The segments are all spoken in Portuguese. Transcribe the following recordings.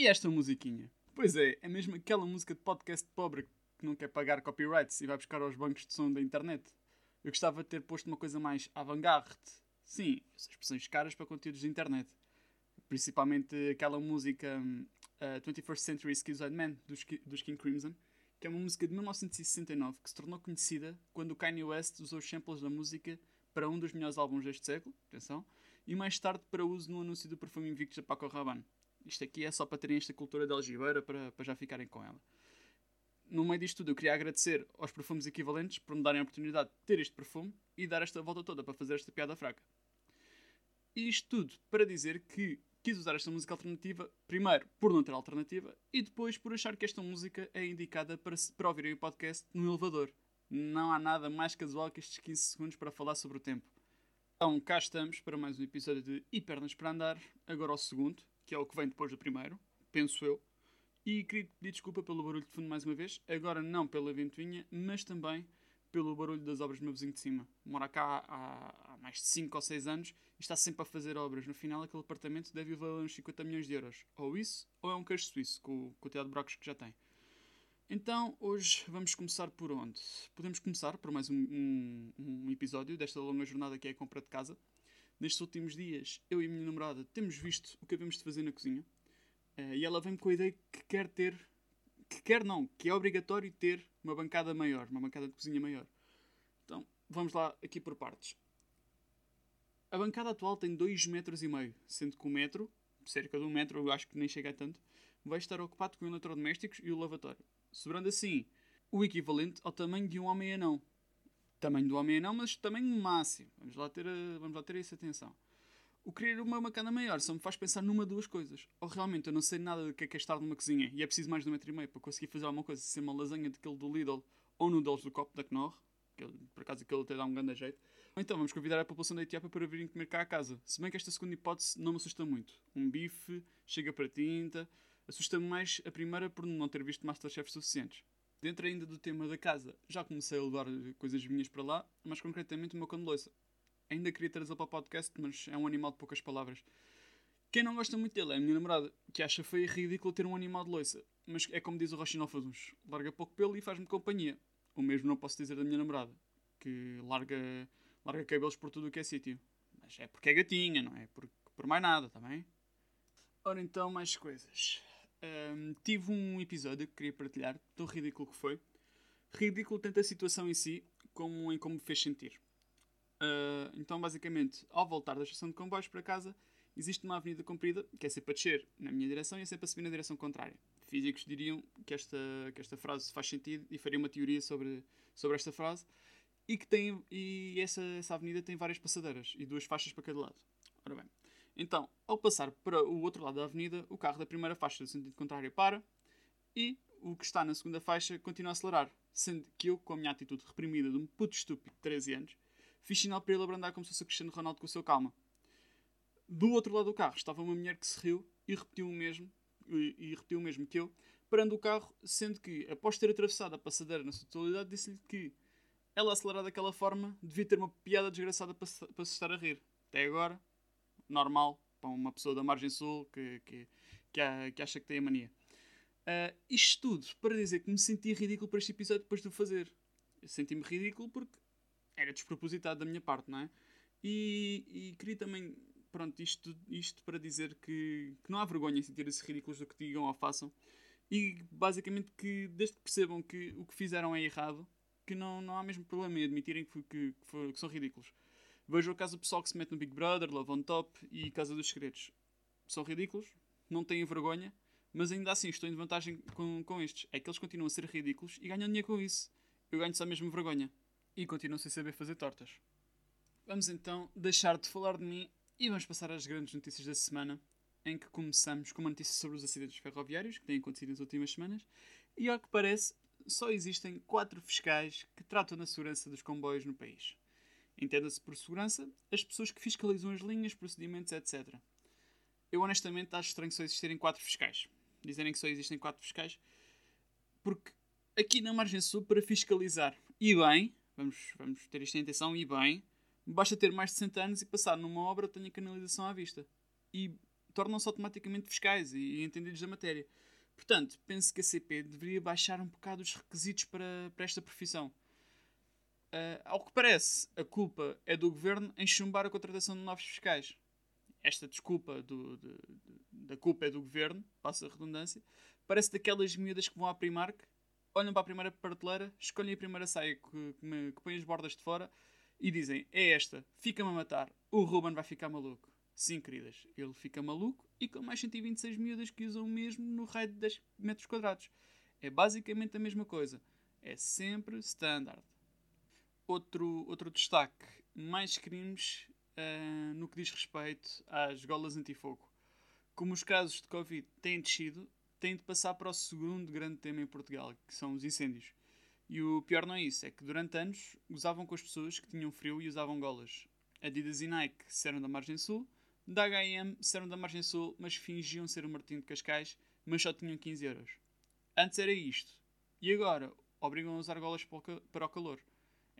E esta musiquinha? Pois é, é mesmo aquela música de podcast pobre que não quer pagar copyrights e vai buscar aos bancos de som da internet. Eu gostava de ter posto uma coisa mais avant-garde. Sim, essas expressões caras para conteúdos de internet. Principalmente aquela música uh, 21st Century Schizoid Man dos, dos King Crimson, que é uma música de 1969 que se tornou conhecida quando o Kanye West usou os samples da música para um dos melhores álbuns deste século, atenção, e mais tarde para uso no anúncio do perfume Invictus da Paco Rabanne. Isto aqui é só para terem esta cultura de algibeira para, para já ficarem com ela. No meio disto tudo, eu queria agradecer aos perfumes equivalentes por me darem a oportunidade de ter este perfume e dar esta volta toda para fazer esta piada fraca. E isto tudo para dizer que quis usar esta música alternativa, primeiro por não ter alternativa e depois por achar que esta música é indicada para, para ouvirem o podcast no elevador. Não há nada mais casual que estes 15 segundos para falar sobre o tempo. Então, cá estamos para mais um episódio de E Pernas para Andar, agora o segundo, que é o que vem depois do primeiro, penso eu. E queria pedir desculpa pelo barulho de fundo mais uma vez, agora não pela ventoinha, mas também pelo barulho das obras do meu vizinho de cima. Mora cá há, há mais de 5 ou 6 anos e está sempre a fazer obras. No final, aquele apartamento deve valer uns 50 milhões de euros. Ou isso, ou é um queijo suíço, com, com o teatro de buracos que já tem. Então, hoje vamos começar por onde? Podemos começar por mais um, um, um, episódio desta longa jornada que é a compra de casa. Nestes últimos dias, eu e a minha namorada temos visto o que havemos de fazer na cozinha. Uh, e ela vem com a ideia que quer ter, que quer não, que é obrigatório ter uma bancada maior, uma bancada de cozinha maior. Então, vamos lá aqui por partes. A bancada atual tem 2 metros e meio, sendo que o metro, cerca de um metro, eu acho que nem chega a tanto, vai estar ocupado com eletrodomésticos e o lavatório sobrando assim o equivalente ao tamanho de um homem anão. Tamanho do homem anão, mas tamanho máximo. Vamos lá ter, vamos lá ter essa atenção. O querer uma macana maior só me faz pensar numa duas coisas. Ou realmente eu não sei nada do que é, que é estar numa cozinha e é preciso mais de um metro e meio para conseguir fazer alguma coisa, ser uma lasanha daquele do Lidl ou noodles do copo da Knorr, que por acaso aquele até dá um grande jeito. Ou então vamos convidar a população da Etiópia para virem comer cá a casa. Se bem que esta segunda hipótese não me assusta muito. Um bife, chega para tinta, Assusta-me mais a primeira por não ter visto Masterchef suficientes. Dentro ainda do tema da casa, já comecei a levar coisas minhas para lá, mas concretamente o meu cão de louça. Ainda queria trazê-lo para o podcast, mas é um animal de poucas palavras. Quem não gosta muito dele é a minha namorada, que acha feio e ridículo ter um animal de louça. Mas é como diz o Rochinolfaduns, larga pouco pelo e faz-me companhia. O mesmo não posso dizer da minha namorada, que larga, larga cabelos por tudo o que é sítio. Mas é porque é gatinha, não é por, por mais nada, tá bem? Ora então, mais coisas. Um, tive um episódio que queria partilhar, tão ridículo que foi. Ridículo tanto a situação em si, como em como me fez sentir. Uh, então, basicamente, ao voltar da estação de comboios para casa, existe uma avenida comprida, que é sempre a descer na minha direção e é sempre a subir na direção contrária. Físicos diriam que esta, que esta frase faz sentido e faria uma teoria sobre, sobre esta frase e que tem e essa, essa avenida tem várias passadeiras e duas faixas para cada lado. Ora bem, então, ao passar para o outro lado da avenida, o carro da primeira faixa do sentido contrário para e o que está na segunda faixa continua a acelerar, sendo que eu, com a minha atitude reprimida de um puto estúpido de 13 anos, fiz sinal para ele abrandar como se fosse o Cristiano Ronaldo com o seu calma. Do outro lado do carro estava uma mulher que se riu e repetiu o mesmo, e, e repetiu o mesmo que eu, parando o carro, sendo que, após ter atravessado a passadeira na sua totalidade, disse-lhe que ela acelerar daquela forma devia ter uma piada desgraçada para para se estar a rir. Até agora, normal para uma pessoa da margem sul que, que, que, acha que tem a mania. Uh, isto tudo para dizer que me senti ridículo para este episódio depois de o fazer. Senti-me ridículo porque era despropositado da minha parte, não é? E, e queria também, pronto, isto, isto para dizer que, que não há vergonha em sentir-se ridículos do que digam ou façam. E basicamente que, desde que percebam que o que fizeram é errado, que não, não há mesmo problema em admitirem que, que, que, que são ridículos. Vejo o caso do pessoal que se mete no Big Brother, Love on Top e Casa dos Segredos. São ridículos, não têm vergonha, mas ainda assim estou em vantagem com, com estes. É que eles continuam a ser ridículos e ganham dinheiro com isso. Eu ganho só mesmo vergonha. E continuam sem saber fazer tortas. Vamos então deixar de falar de mim e vamos passar às grandes notícias da semana, em que começamos com uma notícia sobre os acidentes ferroviários que têm acontecido nas últimas semanas. E ao que parece, só existem quatro fiscais que tratam da segurança dos comboios no país. Entenda-se por segurança as pessoas que fiscalizam as linhas, procedimentos, etc. Eu honestamente acho estranho só existirem quatro fiscais. Dizerem que só existem quatro fiscais. Porque aqui na margem sul, para fiscalizar e bem, vamos, vamos ter isto em atenção, e bem, basta ter mais de 60 anos e passar numa obra que tenha canalização à vista. E tornam-se automaticamente fiscais e entendidos da matéria. Portanto, penso que a CP deveria baixar um bocado os requisitos para, para esta profissão. Uh, ao que parece, a culpa é do governo em chumbar a contratação de novos fiscais. Esta desculpa do, de, de, da culpa é do governo, passa a redundância, parece daquelas miúdas que vão à Primark, olham para a primeira prateleira, escolhem a primeira saia que, que, me, que põe as bordas de fora e dizem: É esta, fica-me a matar, o Ruben vai ficar maluco. Sim, queridas, ele fica maluco e com mais 126 miúdas que usam o mesmo no raio de 10 metros quadrados. É basicamente a mesma coisa. É sempre standard. Outro, outro destaque: mais crimes uh, no que diz respeito às golas antifogo. Como os casos de Covid têm descido, têm de passar para o segundo grande tema em Portugal, que são os incêndios. E o pior não é isso, é que durante anos usavam com as pessoas que tinham frio e usavam golas. Adidas e Nike eram da margem sul, da H&M eram da margem sul, mas fingiam ser o Martinho de Cascais, mas só tinham 15 euros. Antes era isto. E agora obrigam a usar golas para o calor.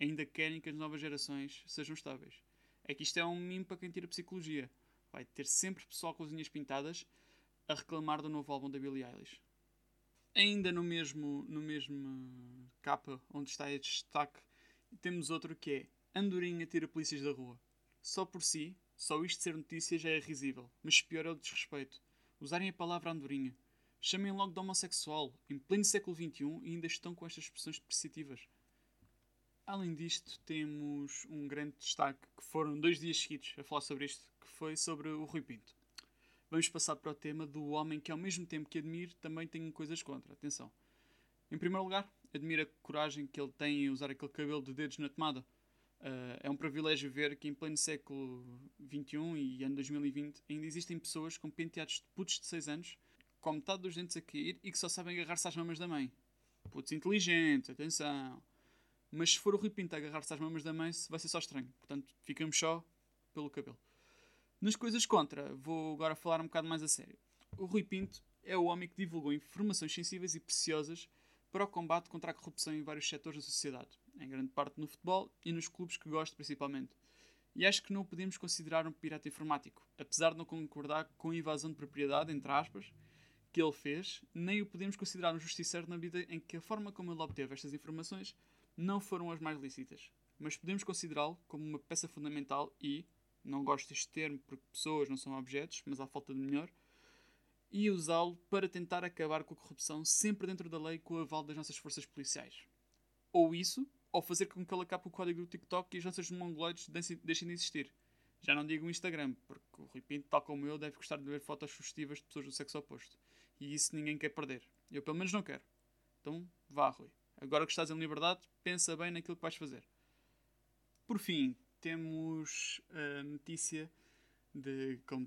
Ainda querem que as novas gerações sejam estáveis. É que isto é um mimo para quem tira psicologia. Vai ter sempre pessoal com as unhas pintadas a reclamar do novo álbum da Billie Eilish. Ainda no mesmo, no mesmo capa onde está este destaque, temos outro que é Andorinha tira polícias da rua. Só por si, só isto ser notícia já é risível, mas pior é o desrespeito. Usarem a palavra andorinha. Chamem logo de homossexual, em pleno século XXI, e ainda estão com estas expressões depreciativas. Além disto, temos um grande destaque, que foram dois dias seguidos a falar sobre isto, que foi sobre o Rui Pinto. Vamos passar para o tema do homem que, ao mesmo tempo que admiro, também tem coisas contra. Atenção. Em primeiro lugar, admiro a coragem que ele tem em usar aquele cabelo de dedos na tomada. Uh, é um privilégio ver que em pleno século XXI e ano 2020 ainda existem pessoas com penteados de putos de 6 anos, com metade dos dentes a cair e que só sabem agarrar-se às mamas da mãe. Putos inteligentes, atenção. Mas se for o Rui Pinto a agarrar-se às mamas da mãe, vai ser só estranho. Portanto, ficamos só pelo cabelo. Nas coisas contra, vou agora falar um bocado mais a sério. O Rui Pinto é o homem que divulgou informações sensíveis e preciosas para o combate contra a corrupção em vários setores da sociedade, em grande parte no futebol e nos clubes que gosto principalmente. E acho que não o podemos considerar um pirata informático, apesar de não concordar com a invasão de propriedade, entre aspas, que ele fez, nem o podemos considerar um justiceiro na medida em que a forma como ele obteve estas informações não foram as mais lícitas, mas podemos considerá-lo como uma peça fundamental e, não gosto deste termo porque pessoas não são objetos, mas há falta de melhor, e usá-lo para tentar acabar com a corrupção sempre dentro da lei com o aval das nossas forças policiais. Ou isso, ou fazer com que ele acabe o código do TikTok e as nossas mongoloides deixem de existir. Já não digo o Instagram, porque o Rui Pinto, tal como eu, deve gostar de ver fotos sugestivas de pessoas do sexo oposto. E isso ninguém quer perder. Eu pelo menos não quero. Então vá, Rui. Agora que estás em liberdade, pensa bem naquilo que vais fazer. Por fim, temos a notícia de, como,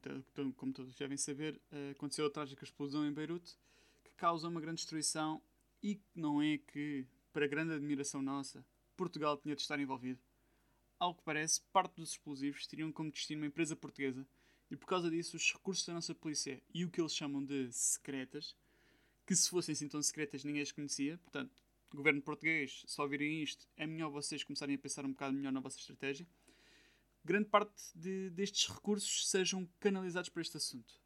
como todos devem saber, aconteceu a trágica explosão em Beirute que causa uma grande destruição e não é que, para grande admiração nossa, Portugal tinha de estar envolvido. Ao que parece, parte dos explosivos teriam como destino uma empresa portuguesa e por causa disso os recursos da nossa polícia e o que eles chamam de secretas, que se fossem assim tão secretas ninguém as conhecia, portanto, governo português, se ouvirem isto, é melhor vocês começarem a pensar um bocado melhor na vossa estratégia grande parte de, destes recursos sejam canalizados para este assunto.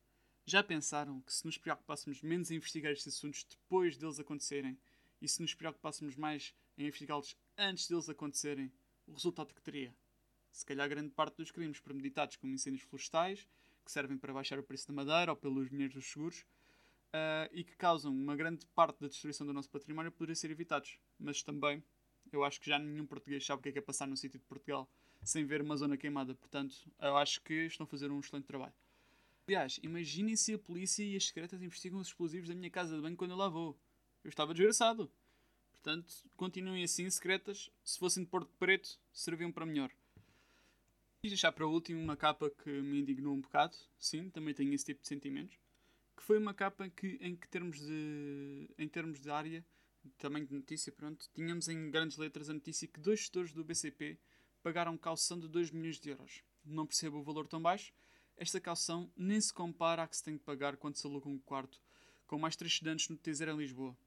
Já pensaram que se nos preocupássemos menos em investigar estes assuntos depois deles acontecerem e se nos preocupássemos mais em investigá-los antes deles acontecerem, o resultado que teria? Se calhar grande parte dos crimes premeditados como incêndios florestais, que servem para baixar o preço da madeira ou pelos dinheiros dos seguros, uh, e que causam uma grande parte da destruição do nosso património, poderiam ser evitados. Mas também, eu acho que já nenhum português sabe o que é, que é passar no sítio de Portugal sem ver uma zona queimada. Portanto, eu acho que estão a fazer um excelente trabalho. Aliás, imaginem se a polícia e as secretas investigam os explosivos da minha casa de banho quando eu lá vou. Eu estava desgraçado. Portanto, continuem assim, secretas. Se fossem de Porto Preto, serviam para melhor. E deixar para último uma capa que me indignou um bocado. Sim, também tenho esse tipo de sentimentos. Que foi uma capa que, em que termos de, em termos de área, também de notícia, pronto, tínhamos em grandes letras a notícia que dois gestores do BCP pagaram caução de 2 milhões de euros. Não percebo o valor tão baixo. Esta caução nem se compara à que se tem de pagar quando se aluga um quarto com mais três estudantes no Tezer em Lisboa.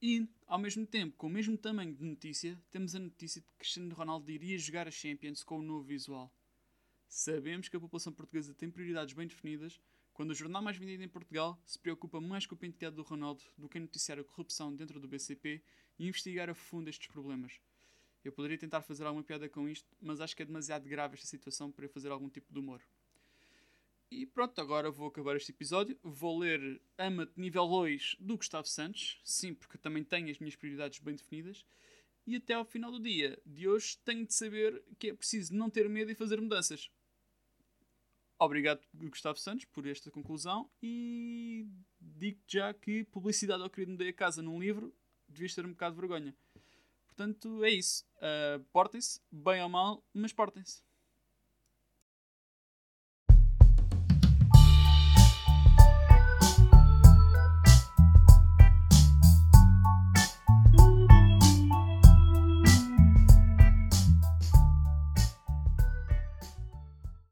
E, ao mesmo tempo, com o mesmo tamanho de notícia, temos a notícia de que Cristiano Ronaldo iria jogar a Champions com o novo visual. Sabemos que a população portuguesa tem prioridades bem definidas, quando o jornal mais vendido em Portugal se preocupa mais com a penteado do Ronaldo do que em noticiar a corrupção dentro do BCP e investigar a fundo estes problemas. Eu poderia tentar fazer alguma piada com isto, mas acho que é demasiado grave esta situação para eu fazer algum tipo de humor. E pronto, agora vou acabar este episódio. Vou ler Ama-te nível 2 do Gustavo Santos. Sim, porque também tenho as minhas prioridades bem definidas. E até ao final do dia de hoje tenho de saber que é preciso não ter medo e fazer mudanças. Obrigado, Gustavo Santos, por esta conclusão. E digo já que publicidade ao querido me a casa num livro devias ter um bocado de vergonha. Portanto, é isso. Uh, portem-se, bem ou mal, mas portem-se.